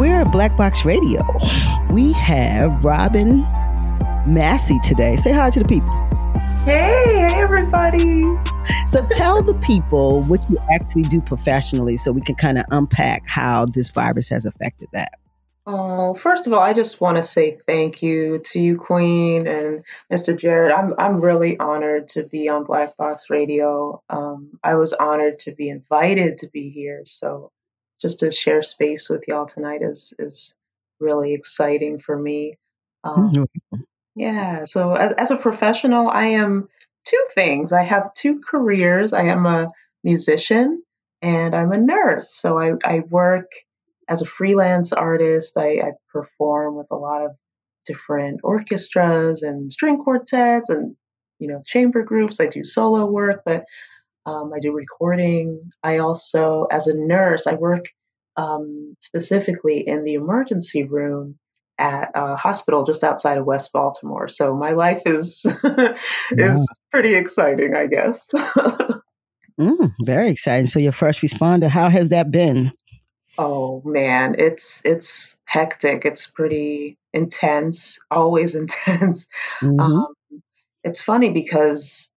we're at Black Box Radio. We have Robin Massey today. Say hi to the people. Hey, hey, everybody. So tell the people what you actually do professionally so we can kind of unpack how this virus has affected that. Oh, first of all, I just want to say thank you to you, Queen, and Mr. Jared. I'm I'm really honored to be on Black Box Radio. Um, I was honored to be invited to be here. So, just to share space with y'all tonight is is really exciting for me. Um, mm-hmm. Yeah. So, as as a professional, I am two things. I have two careers. I am a musician and I'm a nurse. So I I work as a freelance artist, I, I perform with a lot of different orchestras and string quartets and you know chamber groups. I do solo work, but um, I do recording. I also, as a nurse, I work um, specifically in the emergency room at a hospital just outside of West Baltimore. So my life is is pretty exciting, I guess. mm, very exciting. So your first responder, how has that been? Oh man, it's it's hectic. It's pretty intense, always intense. Mm-hmm. Um, it's funny because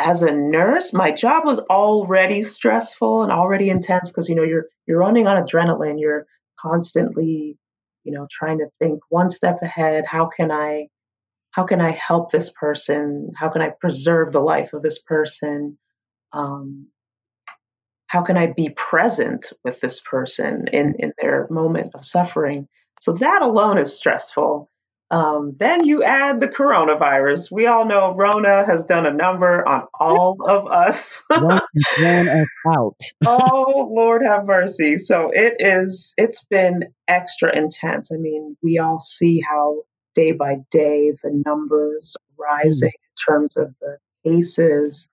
as a nurse, my job was already stressful and already intense because you know you're you're running on adrenaline. You're constantly, you know, trying to think one step ahead. How can I how can I help this person? How can I preserve the life of this person? Um, how can I be present with this person in, in their moment of suffering? So that alone is stressful. Um, then you add the coronavirus. We all know Rona has done a number on all of us. Rona us out. oh Lord have mercy. So it is. It's been extra intense. I mean, we all see how day by day the numbers rising mm. in terms of the cases,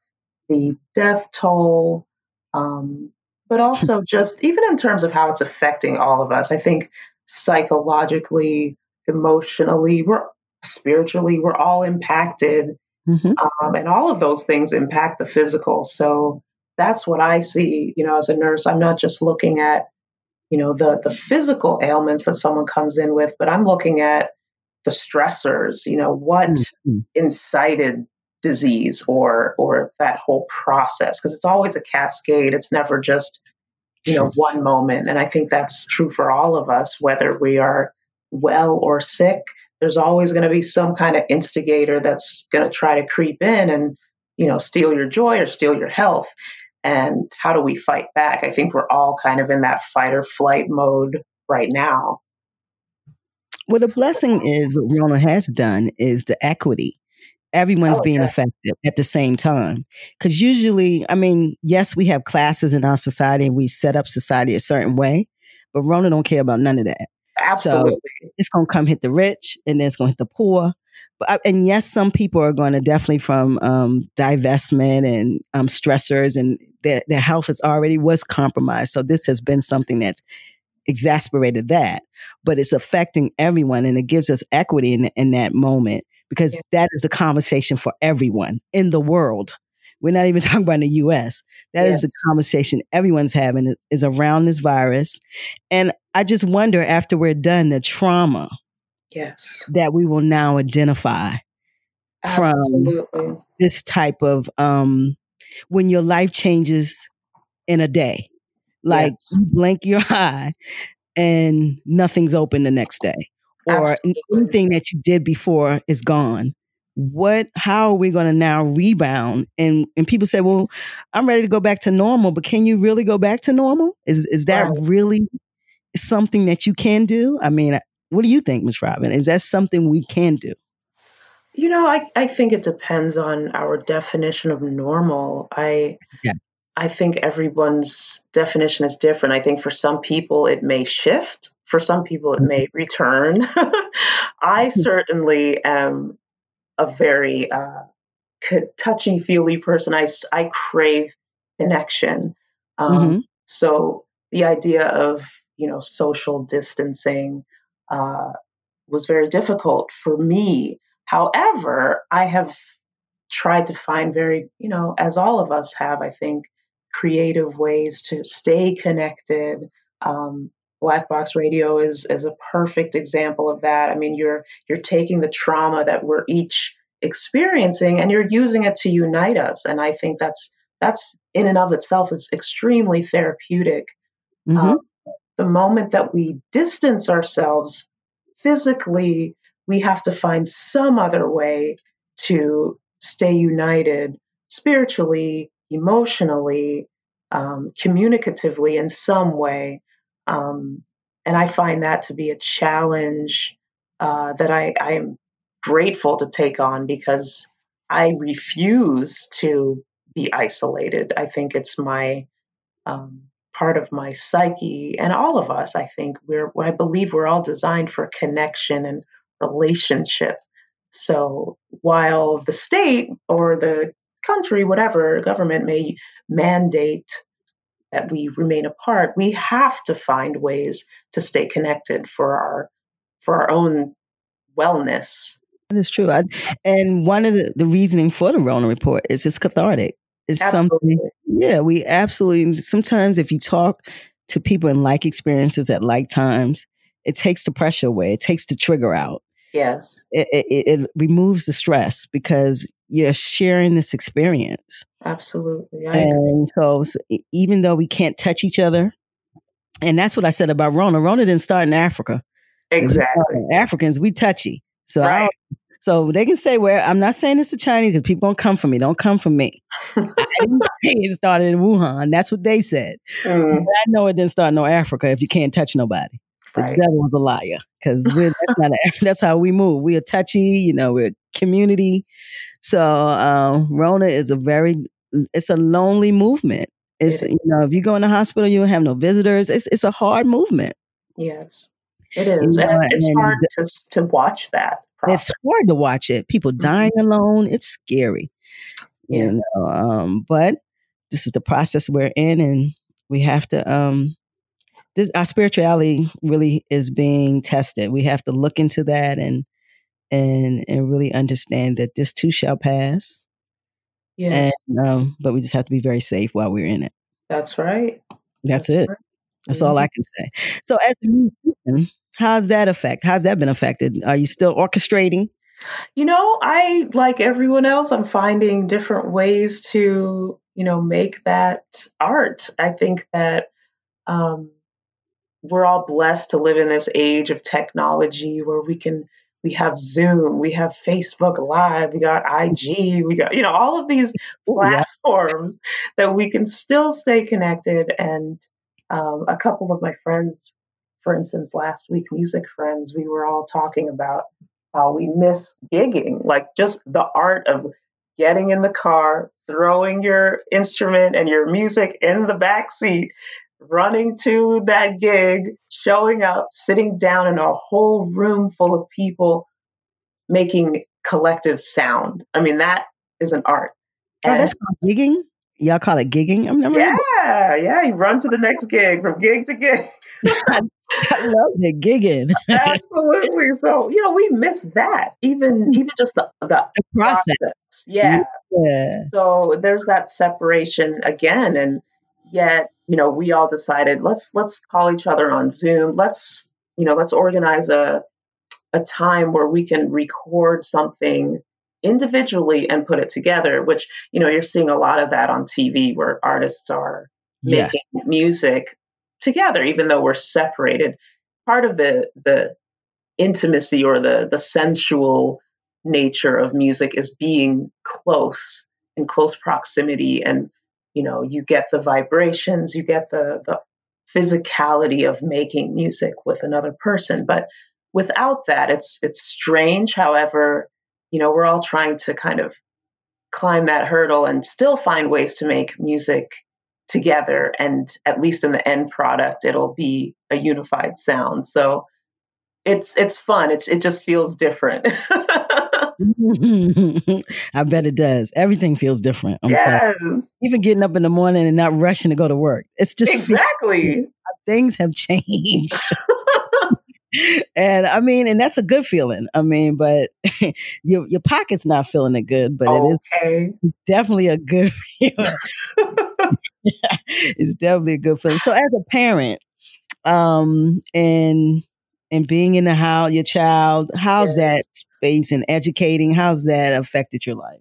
the death toll, um, but also just even in terms of how it's affecting all of us. I think psychologically, emotionally, we're spiritually, we're all impacted. Mm-hmm. Um, and all of those things impact the physical. So that's what I see, you know, as a nurse. I'm not just looking at, you know, the the physical ailments that someone comes in with, but I'm looking at the stressors, you know, what mm-hmm. incited disease or or that whole process because it's always a cascade it's never just you know one moment and i think that's true for all of us whether we are well or sick there's always going to be some kind of instigator that's going to try to creep in and you know steal your joy or steal your health. And how do we fight back? I think we're all kind of in that fight or flight mode right now. Well the blessing is what Rona has done is the equity. Everyone's oh, being affected at the same time. Because usually, I mean, yes, we have classes in our society and we set up society a certain way, but Rona don't care about none of that. Absolutely. So it's going to come hit the rich and then it's going to hit the poor. But, uh, and yes, some people are going to definitely from um, divestment and um, stressors and their, their health has already was compromised. So this has been something that's exasperated that, but it's affecting everyone and it gives us equity in, in that moment because yeah. that is the conversation for everyone in the world. We're not even talking about in the US. That yes. is the conversation everyone's having is around this virus. And I just wonder after we're done the trauma yes that we will now identify Absolutely. from this type of um when your life changes in a day. Like yes. you blink your eye and nothing's open the next day or Absolutely. anything that you did before is gone what how are we going to now rebound and and people say well i'm ready to go back to normal but can you really go back to normal is is that right. really something that you can do i mean what do you think miss robin is that something we can do you know i i think it depends on our definition of normal i yeah. I think everyone's definition is different. I think for some people it may shift, for some people it may mm-hmm. return. I mm-hmm. certainly am a very uh, touchy feely person. I, I crave connection. Um, mm-hmm. So the idea of you know social distancing uh, was very difficult for me. However, I have tried to find very you know as all of us have, I think creative ways to stay connected, um, Black Box Radio is is a perfect example of that. I mean, you're you're taking the trauma that we're each experiencing and you're using it to unite us, and I think that's that's in and of itself is extremely therapeutic. Mm-hmm. Um, the moment that we distance ourselves physically, we have to find some other way to stay united spiritually, emotionally, um, communicatively in some way. Um, and I find that to be a challenge uh, that I, I am grateful to take on because I refuse to be isolated. I think it's my um, part of my psyche, and all of us. I think we're. I believe we're all designed for connection and relationship. So while the state or the country, whatever government may mandate that we remain apart, we have to find ways to stay connected for our for our own wellness. That is true. I, and one of the, the reasoning for the Rona report is it's cathartic. It's absolutely. something, yeah, we absolutely, sometimes if you talk to people in like experiences at like times, it takes the pressure away, it takes the trigger out. Yes. It, it, it removes the stress because you're sharing this experience. Absolutely. I and so, so, even though we can't touch each other, and that's what I said about Rona. Rona didn't start in Africa. Exactly. Africans, we touchy. So right. So they can say where I'm not saying it's the Chinese because people don't come for me. Don't come for me. I didn't say it started in Wuhan. That's what they said. Mm. I know it didn't start in no Africa if you can't touch nobody. The right. devil was a liar because that's not a, that's how we move. We are touchy, you know. We're a community. So um, Rona is a very it's a lonely movement. It's you know if you go in the hospital, you don't have no visitors. It's it's a hard movement. Yes, it is, you know, and it's, it's and hard to to watch that. Process. It's hard to watch it. People mm-hmm. dying mm-hmm. alone. It's scary. Yeah. You know, um, but this is the process we're in, and we have to um, this, our spirituality really is being tested. We have to look into that and and and really understand that this too shall pass. Yes. And, um, but we just have to be very safe while we're in it. That's right. That's, That's it. Right. That's mm-hmm. all I can say. So, as a musician, how's that affect? How's that been affected? Are you still orchestrating? You know, I like everyone else. I'm finding different ways to, you know, make that art. I think that um, we're all blessed to live in this age of technology where we can we have Zoom, we have Facebook Live, we got IG, we got, you know, all of these platforms that we can still stay connected. And um, a couple of my friends, for instance, last week, music friends, we were all talking about how we miss gigging, like just the art of getting in the car, throwing your instrument and your music in the back seat running to that gig, showing up, sitting down in a whole room full of people making collective sound. I mean, that is an art. Oh, and that's called gigging? Y'all call it gigging? I'm never Yeah, yeah. You run to the next gig from gig to gig. I love it, gigging. Absolutely. So, you know, we miss that. Even hmm. even just the, the, the process. process. Yeah. yeah. So there's that separation again. And yet you know we all decided let's let's call each other on zoom let's you know let's organize a a time where we can record something individually and put it together which you know you're seeing a lot of that on tv where artists are yes. making music together even though we're separated. Part of the the intimacy or the the sensual nature of music is being close in close proximity and you know you get the vibrations you get the the physicality of making music with another person. But without that it's it's strange. However you know we're all trying to kind of climb that hurdle and still find ways to make music together and at least in the end product it'll be a unified sound so it's it's fun it's it just feels different I bet it does. Everything feels different. I'm yes. Even getting up in the morning and not rushing to go to work. It's just exactly things have changed. and I mean, and that's a good feeling. I mean, but your your pocket's not feeling it good, but okay. it is definitely a good feeling. it's definitely a good feeling. So as a parent, um, and and being in the house, your child, how's yes. that space and educating? How's that affected your life?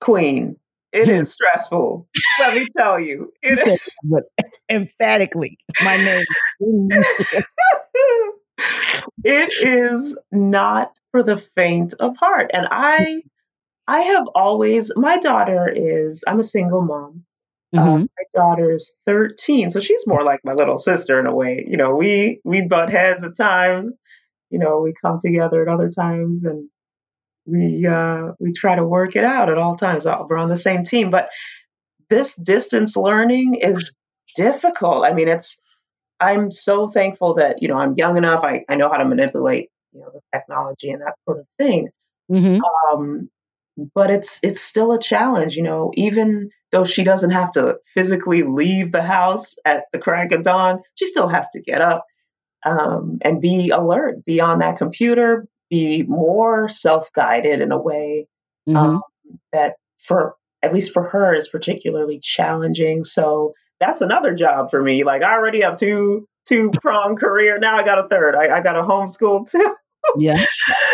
Queen, it hmm. stressful. Let me tell you. It you is. Emphatically, my name. It is not for the faint of heart. And I I have always my daughter is I'm a single mom. Uh, mm-hmm. Uh, my daughter's 13, so she's more like my little sister in a way. You know, we we butt heads at times. You know, we come together at other times, and we uh, we try to work it out at all times. Uh, we're on the same team, but this distance learning is difficult. I mean, it's I'm so thankful that you know I'm young enough. I, I know how to manipulate you know the technology and that sort of thing. Mm-hmm. Um, but it's it's still a challenge. You know, even though she doesn't have to physically leave the house at the crack of dawn, she still has to get up um, and be alert, be on that computer, be more self guided in a way mm-hmm. um, that for at least for her is particularly challenging. So that's another job for me. Like I already have two two prong career. Now I got a third. I, I got a homeschool too. yeah.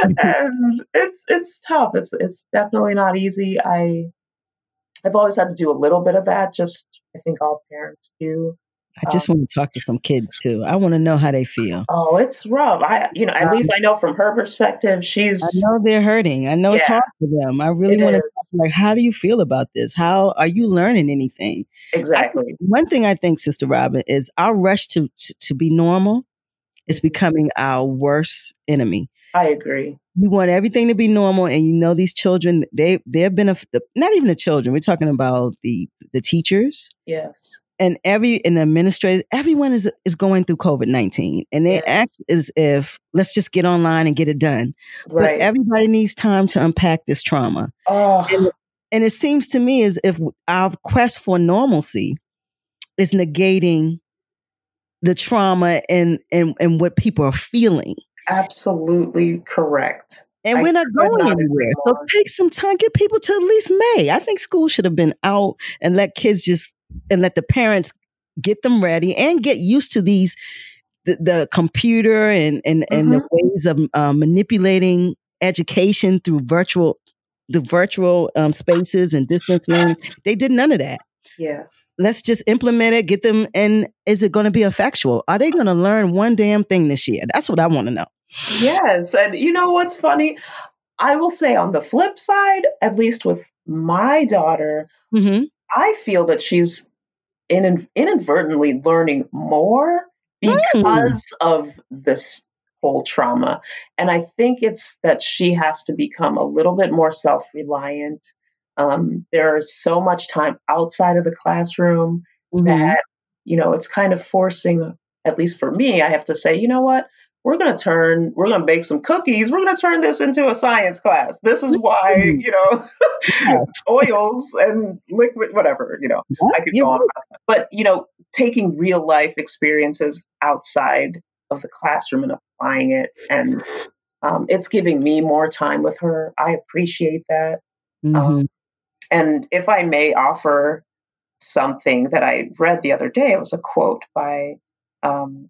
and it's it's tough. It's it's definitely not easy. I I've always had to do a little bit of that. Just I think all parents do. I just um, want to talk to some kids too. I want to know how they feel. Oh, it's rough. I, you know, at um, least I know from her perspective, she's. I know they're hurting. I know yeah, it's hard for them. I really want to like, how do you feel about this? How are you learning anything? Exactly. I, one thing I think, Sister Robin, is our rush to to, to be normal is mm-hmm. becoming our worst enemy. I agree. You want everything to be normal, and you know these children. They they've been a, not even the children. We're talking about the the teachers. Yes and every and the administrators, everyone is is going through COVID nineteen, and they act as if let's just get online and get it done. Right. But everybody needs time to unpack this trauma. Oh. And, and it seems to me as if our quest for normalcy is negating the trauma and and and what people are feeling. Absolutely correct. And I we're not going anywhere. So take some time, get people to at least May. I think school should have been out and let kids just and let the parents get them ready and get used to these the, the computer and and mm-hmm. and the mm-hmm. ways of uh, manipulating education through virtual the virtual um, spaces and distance learning. They did none of that. Yeah. Let's just implement it, get them, and is it going to be effectual? Are they going to learn one damn thing this year? That's what I want to know. Yes. And you know what's funny? I will say on the flip side, at least with my daughter, mm-hmm. I feel that she's in, inadvertently learning more because mm. of this whole trauma. And I think it's that she has to become a little bit more self reliant. Um, there's so much time outside of the classroom mm-hmm. that, you know, it's kind of forcing, at least for me, I have to say, you know what? We're going to turn, we're going to bake some cookies. We're going to turn this into a science class. This is why, mm-hmm. you know, oils and liquid, whatever, you know, I could go on. But, you know, taking real life experiences outside of the classroom and applying it. And um, it's giving me more time with her. I appreciate that. Um, mm-hmm. Um, and if I may offer something that I read the other day, it was a quote by um,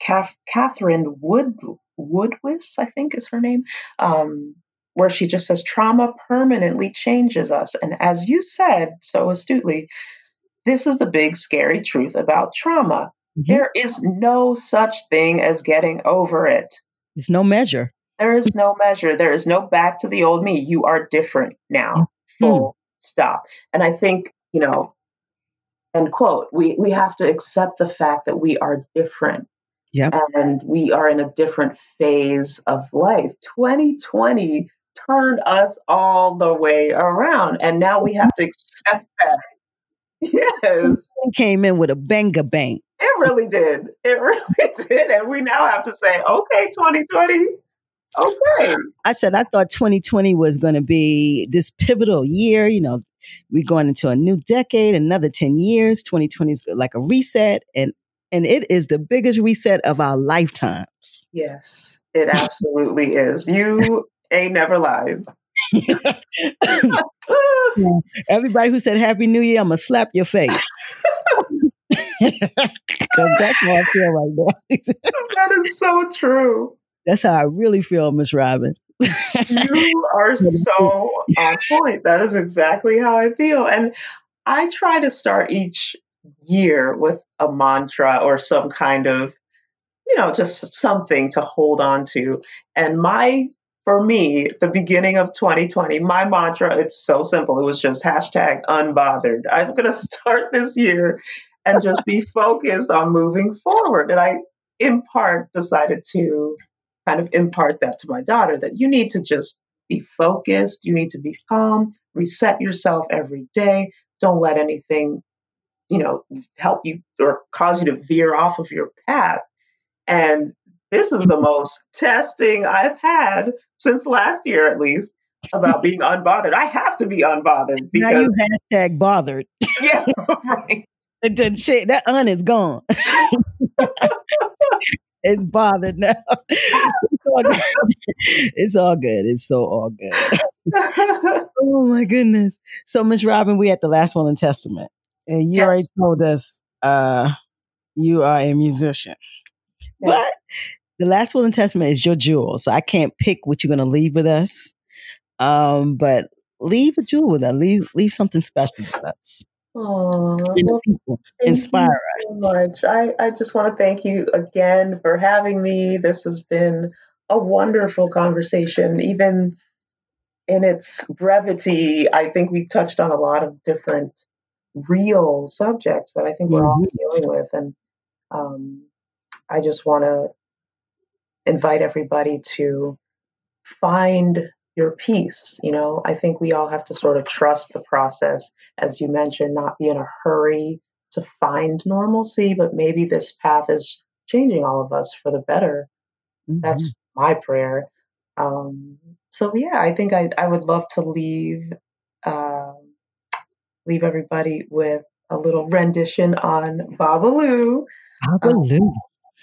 Catherine Wood Woodiwiss, I think is her name, um, where she just says trauma permanently changes us. And as you said so astutely, this is the big scary truth about trauma. Mm-hmm. There is no such thing as getting over it. There's no measure. There is no measure. There is no back to the old me. You are different now. Mm-hmm. Full stop. And I think, you know, end quote, we, we have to accept the fact that we are different. Yep. And we are in a different phase of life. 2020 turned us all the way around. And now we have to accept that. Yes. It came in with a banger bang. It really did. It really did. And we now have to say, okay, 2020. Okay. I said, I thought 2020 was going to be this pivotal year. You know, we're going into a new decade, another 10 years. 2020 is like a reset. And and it is the biggest reset of our lifetimes. Yes, it absolutely is. You ain't never lied. Everybody who said Happy New Year, I'm gonna slap your face. Because that's how I feel right now. that is so true. That's how I really feel, Miss Robin. you are so on point. That is exactly how I feel. And I try to start each year with a mantra or some kind of, you know, just something to hold on to. And my, for me, the beginning of 2020, my mantra, it's so simple. It was just hashtag unbothered. I'm going to start this year and just be focused on moving forward. And I, in part, decided to kind of impart that to my daughter that you need to just be focused, you need to be calm, reset yourself every day. Don't let anything, you know, help you or cause you to veer off of your path. And this is the most testing I've had since last year, at least, about being unbothered. I have to be unbothered because now you hashtag bothered. Yeah, right. That, that un is gone. it's bothered now. it's, all it's all good. It's so all good. oh my goodness. So Miss Robin, we at the last one in Testament. And you yes. already told us uh you are a musician. Yes. But the last will and testament is your jewel. So I can't pick what you're gonna leave with us. Um, but leave a jewel with us. Leave leave something special with us. Oh, well, inspire us. So much. I, I just want to thank you again for having me. This has been a wonderful conversation. Even in its brevity, I think we've touched on a lot of different real subjects that I think we're all mm-hmm. dealing with. And um, I just want to invite everybody to find your peace. You know, I think we all have to sort of trust the process, as you mentioned, not be in a hurry to find normalcy, but maybe this path is changing all of us for the better. Mm-hmm. That's my prayer. Um, so yeah, I think I, I would love to leave uh, leave everybody with a little rendition on Babalu. Babalu. Um,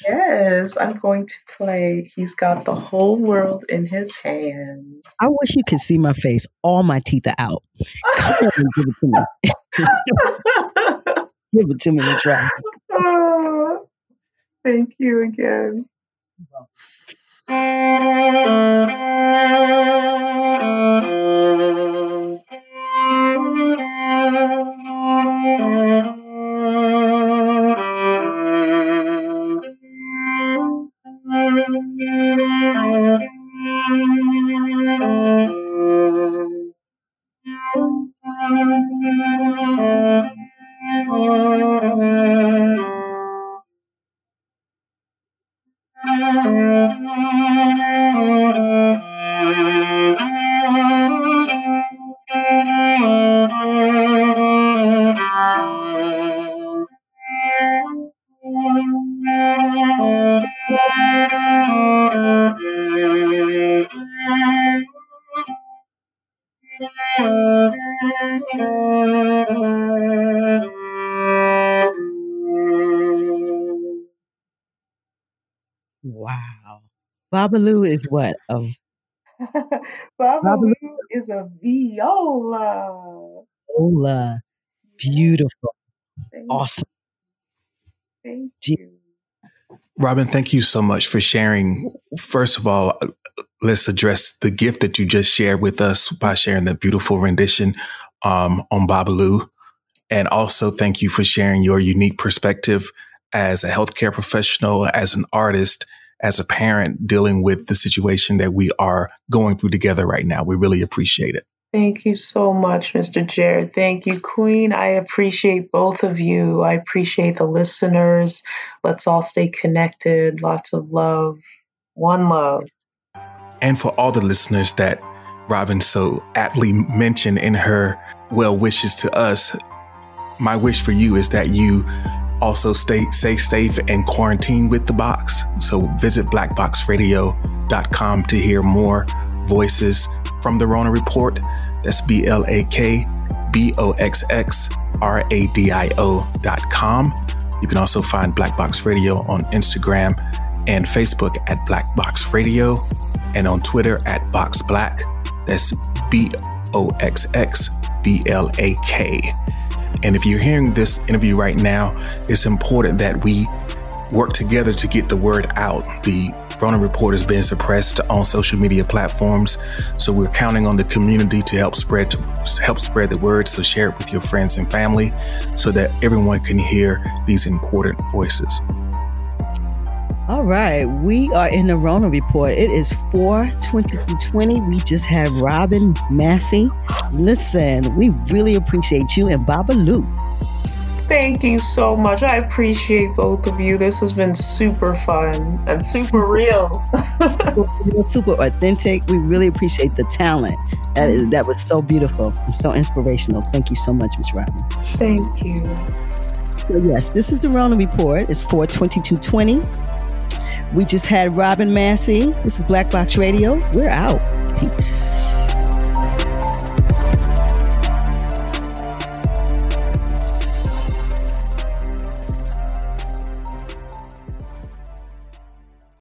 Yes, I'm going to play He's Got the Whole World in His Hands. I wish you could see my face. All my teeth are out. give it to me. give it to me try. Oh, thank you again. Babalu is what? Of Babalu, is a viola. Viola. Beautiful. Thank awesome. Thank you. Robin, thank you so much for sharing. First of all, let's address the gift that you just shared with us by sharing that beautiful rendition um, on Babalu. And also, thank you for sharing your unique perspective as a healthcare professional, as an artist, as a parent dealing with the situation that we are going through together right now. We really appreciate it. Thank you so much, Mr. Jared. Thank you, Queen. I appreciate both of you. I appreciate the listeners. Let's all stay connected. Lots of love. One love. And for all the listeners that Robin so aptly mentioned in her well wishes to us, my wish for you is that you also, stay, stay safe and quarantine with the box. So visit blackboxradio.com to hear more voices from the Rona Report. That's B L A K B O X X R A D I O dot com. You can also find Black Box Radio on Instagram and Facebook at Black Box Radio and on Twitter at Box Black. That's B O X X B L A K. And if you're hearing this interview right now, it's important that we work together to get the word out. The Rona Report has been suppressed on social media platforms, so we're counting on the community to help spread to help spread the word. So share it with your friends and family, so that everyone can hear these important voices. All right, we are in the Rona Report. It is 4 20. We just had Robin Massey. Listen, we really appreciate you and Babalu. Thank you so much. I appreciate both of you. This has been super fun and super, super real. super, super authentic. We really appreciate the talent. That is that was so beautiful and so inspirational. Thank you so much, Ms. Robin. Thank you. So yes, this is the Rona Report. It's 42220. We just had Robin Massey. This is Black Box Radio. We're out. Peace.